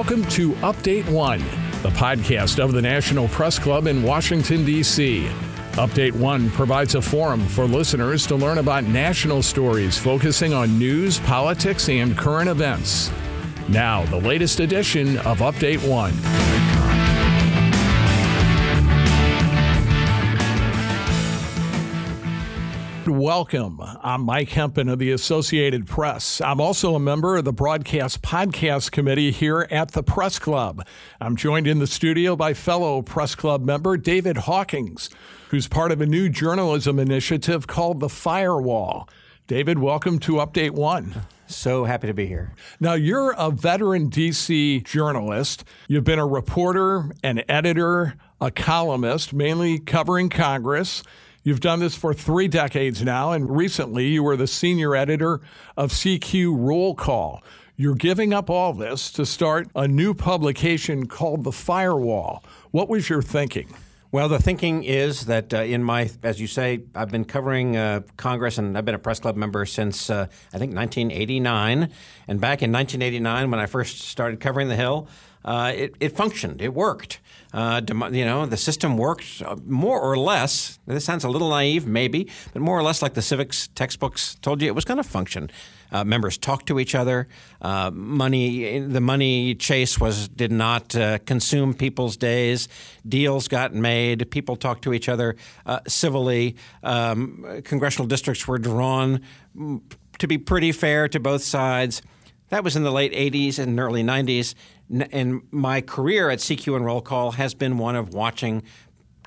Welcome to Update One, the podcast of the National Press Club in Washington, D.C. Update One provides a forum for listeners to learn about national stories focusing on news, politics, and current events. Now, the latest edition of Update One. Welcome. I'm Mike Hempen of the Associated Press. I'm also a member of the Broadcast Podcast Committee here at the Press Club. I'm joined in the studio by fellow Press Club member David Hawkings, who's part of a new journalism initiative called The Firewall. David, welcome to Update One. So happy to be here. Now, you're a veteran DC journalist. You've been a reporter, an editor, a columnist, mainly covering Congress. You've done this for three decades now, and recently you were the senior editor of CQ Roll Call. You're giving up all this to start a new publication called The Firewall. What was your thinking? Well, the thinking is that uh, in my, as you say, I've been covering uh, Congress and I've been a press club member since uh, I think 1989. And back in 1989, when I first started covering the Hill, uh, it, it functioned, it worked. Uh, you know, the system worked uh, more or less. This sounds a little naive, maybe, but more or less like the civics textbooks told you it was going to function. Uh, members talked to each other. Uh, money, the money chase was did not uh, consume people's days. Deals got made. People talked to each other uh, civilly. Um, congressional districts were drawn to be pretty fair to both sides. That was in the late 80s and early 90s. And my career at CQ and Roll Call has been one of watching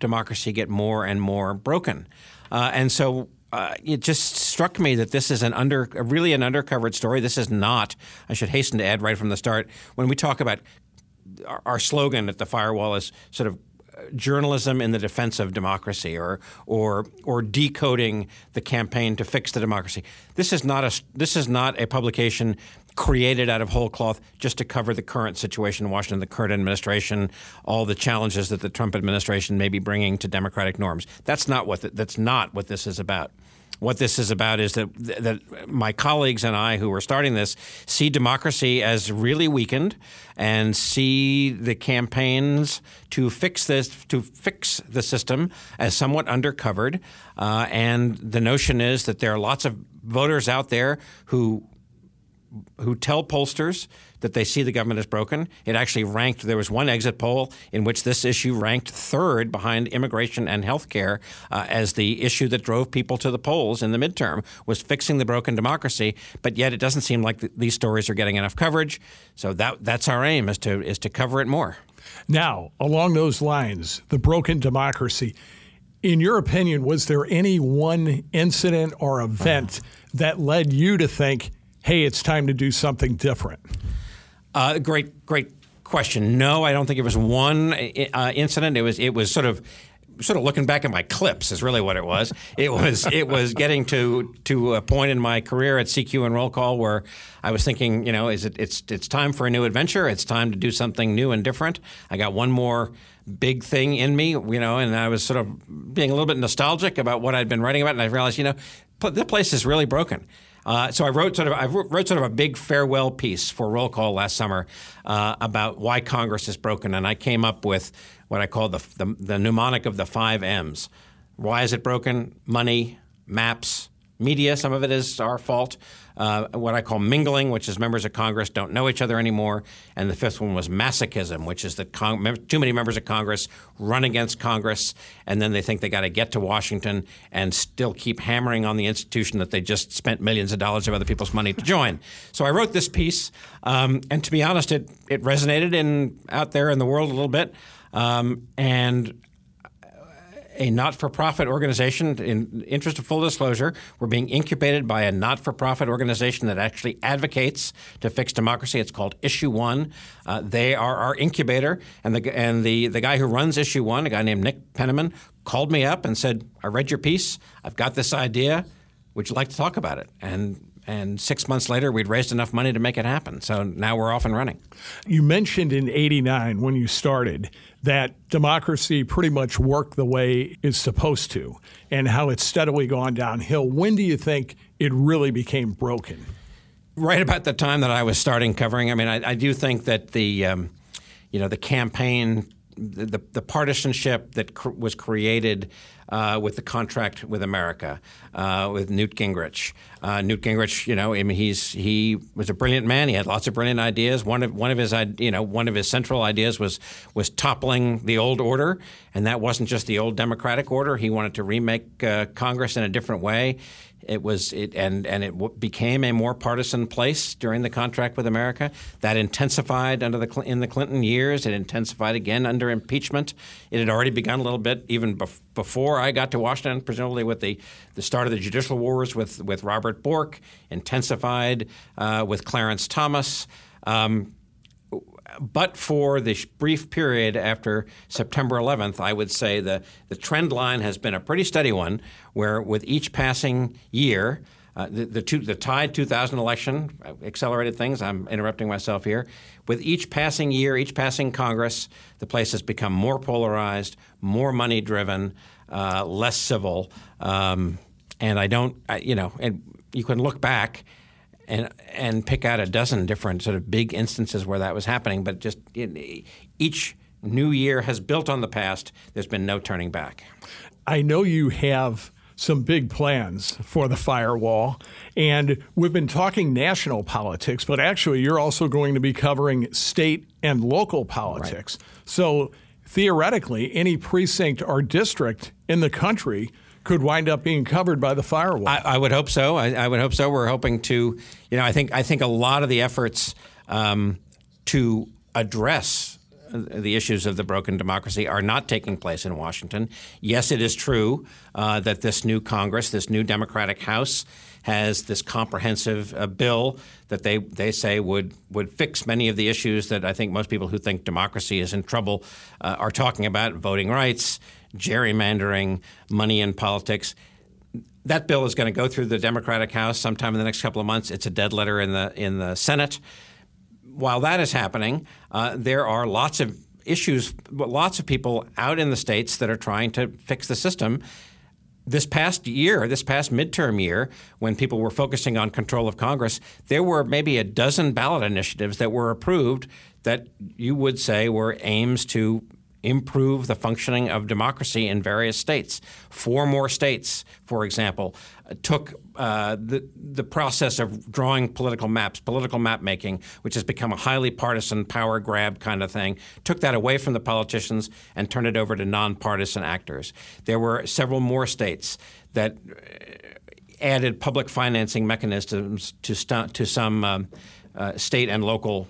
democracy get more and more broken. Uh, and so uh, it just struck me that this is an under, really an undercovered story. This is not. I should hasten to add right from the start when we talk about our, our slogan at the firewall is sort of journalism in the defense of democracy or or or decoding the campaign to fix the democracy. This is not a this is not a publication created out of whole cloth just to cover the current situation in Washington, the current administration, all the challenges that the Trump administration may be bringing to democratic norms. That's not what the, that's not what this is about. What this is about is that that my colleagues and I who are starting this see democracy as really weakened and see the campaigns to fix this to fix the system as somewhat undercovered. Uh, and the notion is that there are lots of voters out there who who tell pollsters that they see the government as broken. It actually ranked, there was one exit poll in which this issue ranked third behind immigration and health care uh, as the issue that drove people to the polls in the midterm was fixing the broken democracy. But yet it doesn't seem like th- these stories are getting enough coverage. So that, that's our aim is to, is to cover it more. Now, along those lines, the broken democracy, in your opinion, was there any one incident or event that led you to think, hey, it's time to do something different? Uh, great, great question. No, I don't think it was one uh, incident. It was it was sort of sort of looking back at my clips is really what it was. It was it was getting to to a point in my career at CQ and Roll Call where I was thinking, you know, is it it's it's time for a new adventure. It's time to do something new and different. I got one more big thing in me, you know, and I was sort of being a little bit nostalgic about what I'd been writing about, and I realized, you know, the place is really broken. Uh, so I wrote sort of I wrote sort of a big farewell piece for Roll Call last summer uh, about why Congress is broken, and I came up with what I call the, the, the mnemonic of the five M's. Why is it broken? Money, maps, media. Some of it is our fault uh, what I call mingling, which is members of Congress don't know each other anymore. And the fifth one was masochism, which is that too many members of Congress run against Congress, and then they think they got to get to Washington and still keep hammering on the institution that they just spent millions of dollars of other people's money to join. So I wrote this piece, um, and to be honest, it, it resonated in out there in the world a little bit. Um, and a not-for-profit organization. In interest of full disclosure, we're being incubated by a not-for-profit organization that actually advocates to fix democracy. It's called Issue One. Uh, they are our incubator, and the and the the guy who runs Issue One, a guy named Nick Penniman, called me up and said, "I read your piece. I've got this idea. Would you like to talk about it?" And and six months later, we'd raised enough money to make it happen. So now we're off and running. You mentioned in 89 when you started that democracy pretty much worked the way it's supposed to and how it's steadily gone downhill. When do you think it really became broken? right about the time that I was starting covering. I mean, I, I do think that the, um, you know, the campaign, the, the partisanship that cr- was created uh, with the contract with America, uh, with Newt Gingrich. Uh, Newt Gingrich, you know, I mean, he's he was a brilliant man. He had lots of brilliant ideas. One of one of his, you know, one of his central ideas was was toppling the old order, and that wasn't just the old Democratic order. He wanted to remake uh, Congress in a different way. It was it and and it w- became a more partisan place during the contract with America. That intensified under the in the Clinton years. It intensified again under impeachment. It had already begun a little bit even bef- before I got to Washington, presumably with the the start of the judicial wars with with Robert Bork. Intensified uh, with Clarence Thomas. Um, but for this brief period after September 11th, I would say the, the trend line has been a pretty steady one, where with each passing year, uh, the, the, two, the tide 2000 election accelerated things. I'm interrupting myself here. With each passing year, each passing Congress, the place has become more polarized, more money driven, uh, less civil. Um, and I don't, I, you know, and you can look back and and pick out a dozen different sort of big instances where that was happening. But just each new year has built on the past. There's been no turning back. I know you have some big plans for the firewall. And we've been talking national politics, but actually, you're also going to be covering state and local politics. Right. So theoretically, any precinct or district in the country could wind up being covered by the firewall. I, I would hope so. I, I, would hope so. We're hoping to, you know, I think I think a lot of the efforts um, to address the issues of the broken democracy are not taking place in Washington. Yes, it is true uh, that this new Congress, this new Democratic House, has this comprehensive uh, bill that they, they say would, would fix many of the issues that I think most people who think democracy is in trouble uh, are talking about voting rights, gerrymandering, money in politics. That bill is going to go through the Democratic House sometime in the next couple of months. It's a dead letter in the in the Senate. While that is happening, uh, there are lots of issues, lots of people out in the states that are trying to fix the system. This past year, this past midterm year, when people were focusing on control of Congress, there were maybe a dozen ballot initiatives that were approved that you would say were aims to improve the functioning of democracy in various states. Four more states, for example, took uh, the the process of drawing political maps, political map making, which has become a highly partisan power grab kind of thing, took that away from the politicians and turned it over to nonpartisan actors. There were several more states that uh, added public financing mechanisms to st- to some um, uh, state and local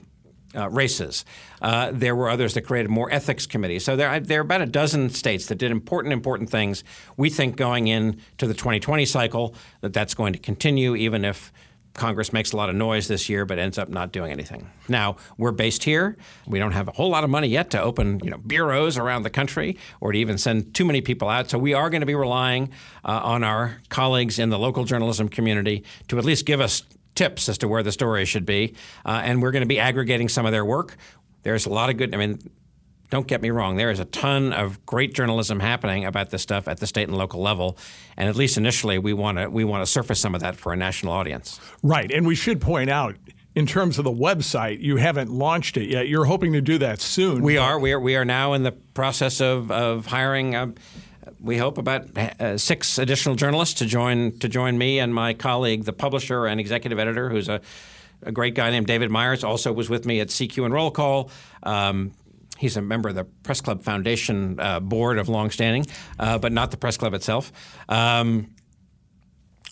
uh, races. Uh, there were others that created more ethics committees. So there, there are about a dozen states that did important, important things. We think going into the 2020 cycle that that's going to continue, even if Congress makes a lot of noise this year, but ends up not doing anything. Now we're based here. We don't have a whole lot of money yet to open, you know, bureaus around the country or to even send too many people out. So we are going to be relying uh, on our colleagues in the local journalism community to at least give us tips as to where the story should be. Uh, and we're going to be aggregating some of their work. There's a lot of good, I mean, don't get me wrong, there is a ton of great journalism happening about this stuff at the state and local level. And at least initially, we want to we want to surface some of that for a national audience. Right. And we should point out in terms of the website, you haven't launched it yet. You're hoping to do that soon. We are. We are. We are now in the process of of hiring. Uh, we hope about uh, six additional journalists to join to join me and my colleague, the publisher and executive editor, who's a, a great guy named David Meyers. Also was with me at CQ and Roll Call. Um, he's a member of the Press Club Foundation uh, board of longstanding, uh, but not the Press Club itself. Um,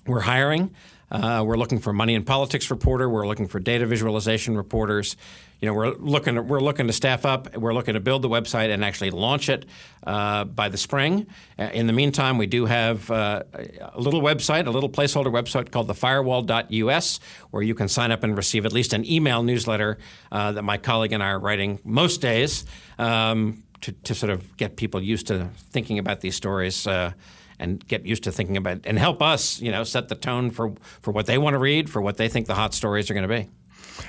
we're hiring. Uh, we're looking for money and politics reporter. We're looking for data visualization reporters. You know, we're looking to, we're looking to staff up. We're looking to build the website and actually launch it uh, by the spring. Uh, in the meantime, we do have uh, a little website, a little placeholder website called thefirewall.us, where you can sign up and receive at least an email newsletter uh, that my colleague and I are writing most days um, to, to, sort of get people used to thinking about these stories. And get used to thinking about and help us, you know, set the tone for for what they want to read, for what they think the hot stories are going to be.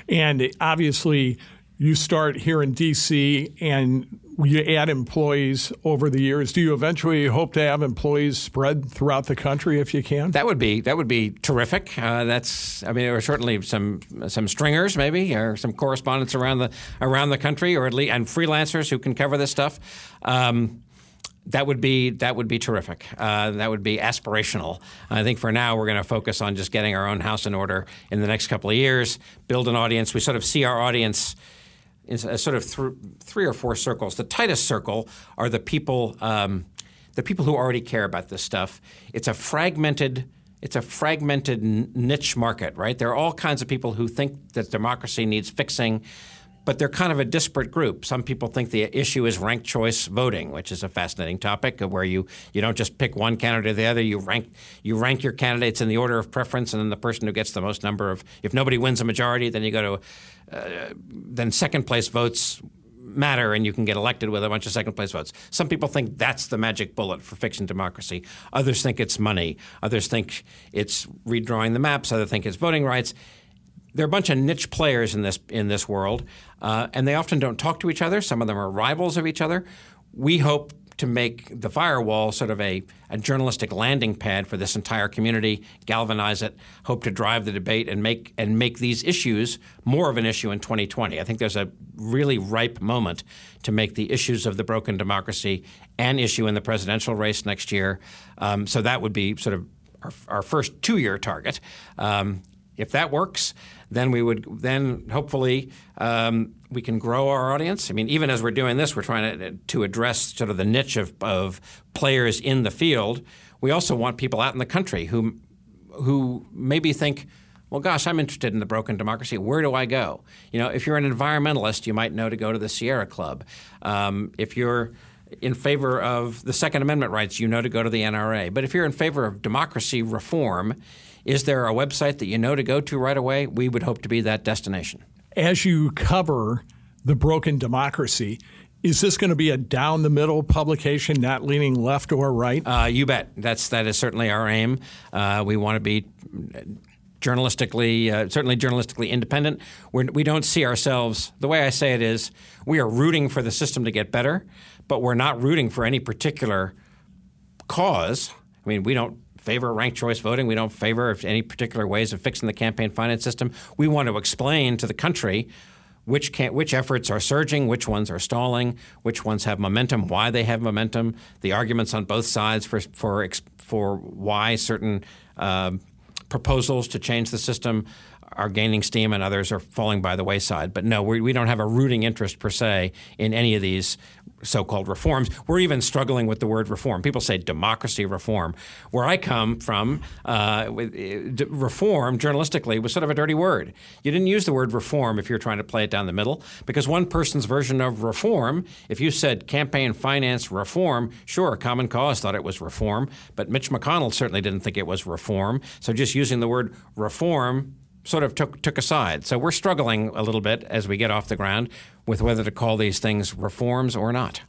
And obviously, you start here in D.C. and you add employees over the years. Do you eventually hope to have employees spread throughout the country if you can? That would be that would be terrific. Uh, that's I mean, there are certainly some some stringers maybe or some correspondents around the around the country, or at least and freelancers who can cover this stuff. Um, that would be that would be terrific. Uh, that would be aspirational. I think for now we're going to focus on just getting our own house in order in the next couple of years. Build an audience. We sort of see our audience in sort of th- three or four circles. The tightest circle are the people um, the people who already care about this stuff. It's a fragmented it's a fragmented niche market, right? There are all kinds of people who think that democracy needs fixing but they're kind of a disparate group. Some people think the issue is ranked choice voting, which is a fascinating topic where you, you don't just pick one candidate or the other. You rank you rank your candidates in the order of preference, and then the person who gets the most number of if nobody wins a majority, then you go to uh, then second place votes matter and you can get elected with a bunch of second place votes. Some people think that's the magic bullet for fixing democracy. Others think it's money. Others think it's redrawing the maps. Others think it's voting rights there are a bunch of niche players in this in this world, uh, and they often don't talk to each other. Some of them are rivals of each other. We hope to make the firewall sort of a, a journalistic landing pad for this entire community, galvanize it, hope to drive the debate and make and make these issues more of an issue in 2020. I think there's a really ripe moment to make the issues of the broken democracy an issue in the presidential race next year. Um, so that would be sort of our, our first two-year target. Um, if that works, then we would then hopefully um, we can grow our audience. I mean, even as we're doing this, we're trying to, to address sort of the niche of, of players in the field. We also want people out in the country who who maybe think, well, gosh, I'm interested in the broken democracy. Where do I go? You know, if you're an environmentalist, you might know to go to the Sierra Club. Um, if you're in favor of the Second Amendment rights, you know to go to the NRA. But if you're in favor of democracy reform, is there a website that you know to go to right away? We would hope to be that destination. As you cover the broken democracy, is this going to be a down the middle publication, not leaning left or right? Uh, you bet. That's that is certainly our aim. Uh, we want to be journalistically, uh, certainly journalistically independent. We're, we do not see ourselves. The way I say it is, we are rooting for the system to get better, but we're not rooting for any particular cause. I mean, we don't favor ranked choice voting. We don't favor any particular ways of fixing the campaign finance system. We want to explain to the country which can, which efforts are surging, which ones are stalling, which ones have momentum, why they have momentum, the arguments on both sides for for for why certain uh, proposals to change the system are gaining steam and others are falling by the wayside. But no, we, we don't have a rooting interest per se in any of these so-called reforms. We're even struggling with the word reform. People say democracy reform. Where I come from, uh, reform journalistically was sort of a dirty word. You didn't use the word reform if you're trying to play it down the middle, because one person's version of reform, if you said campaign finance reform, sure, Common Cause thought it was reform, but Mitch McConnell certainly didn't think it was reform. So just using the word reform sort of took took a side. So we're struggling a little bit as we get off the ground with whether to call these things reforms or not.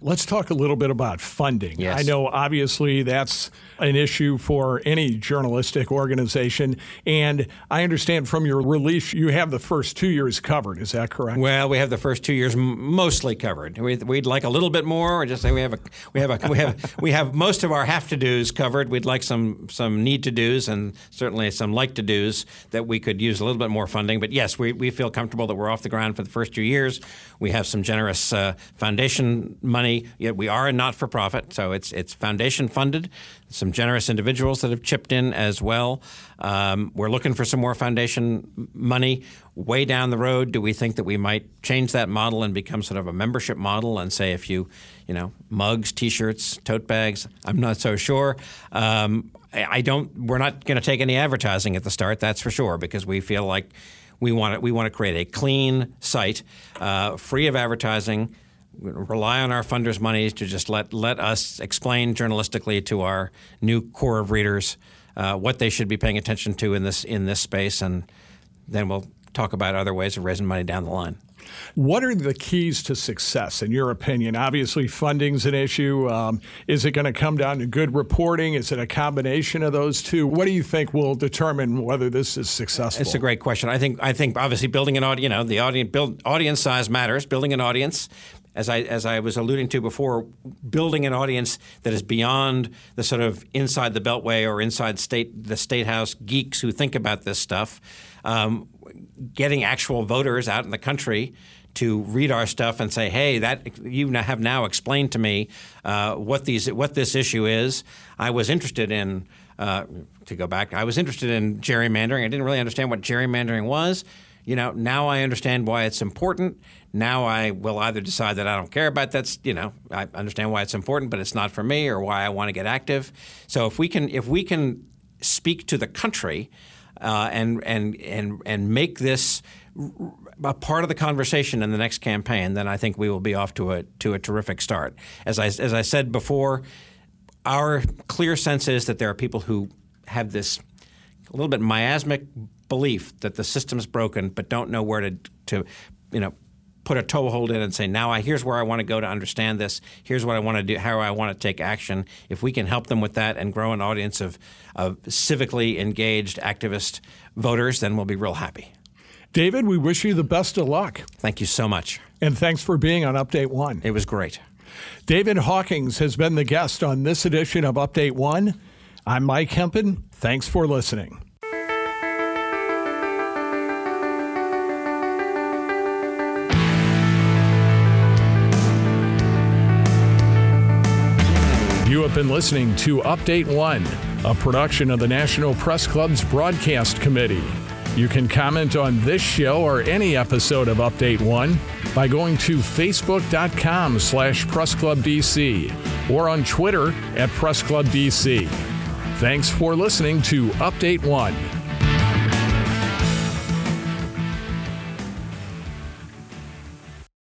Let's talk a little bit about funding. Yes. I know obviously that's an issue for any journalistic organization. And I understand from your release, you have the first two years covered. Is that correct? Well, we have the first two years mostly covered. We'd, we'd like a little bit more, or just say we have a we have a we have we have most of our have to dos covered. We'd like some some need to dos and certainly some like to dos that we could use a little bit more funding. But yes, we, we feel comfortable that we're off the ground for the first two years. We have some generous uh, foundation money. Yet we are a not for profit, so it's it's foundation funded. Some generous individuals that have chipped in as well. Um, we're looking for some more foundation money. Way down the road, do we think that we might change that model and become sort of a membership model and say if you, you know, mugs, T-shirts, tote bags? I'm not so sure. Um, I don't. We're not going to take any advertising at the start. That's for sure because we feel like we want to, we want to create a clean site, uh, free of advertising. Rely on our funders' money to just let let us explain journalistically to our new core of readers uh, what they should be paying attention to in this in this space, and then we'll talk about other ways of raising money down the line. What are the keys to success, in your opinion? Obviously, funding's an issue. Um, is it going to come down to good reporting? Is it a combination of those two? What do you think will determine whether this is successful? It's a great question. I think I think obviously building an audience, you know, the audience build audience size matters. Building an audience, as I as I was alluding to before, building an audience that is beyond the sort of inside the beltway or inside state the state house geeks who think about this stuff. Um, getting actual voters out in the country to read our stuff and say, "Hey, that you have now explained to me uh, what these what this issue is." I was interested in. Uh, to go back, I was interested in gerrymandering. I didn't really understand what gerrymandering was. You know, now I understand why it's important. Now I will either decide that I don't care about that's. You know, I understand why it's important, but it's not for me, or why I want to get active. So if we can, if we can speak to the country uh, and and and and make this a part of the conversation in the next campaign, then I think we will be off to a to a terrific start. As I as I said before, our clear sense is that there are people who have this a little bit miasmic belief that the system's broken, but don't know where to to you know put a toehold in and say, now I, here's where I want to go to understand this. Here's what I want to do, how I want to take action. If we can help them with that and grow an audience of, of civically engaged activist voters, then we'll be real happy. David, we wish you the best of luck. Thank you so much. And thanks for being on Update One. It was great. David Hawkings has been the guest on this edition of Update One. I'm Mike Hempen. Thanks for listening. You have been listening to Update One, a production of the National Press Club's Broadcast Committee. You can comment on this show or any episode of Update One by going to facebook.com slash pressclubdc or on Twitter at pressclubdc. Thanks for listening to Update One.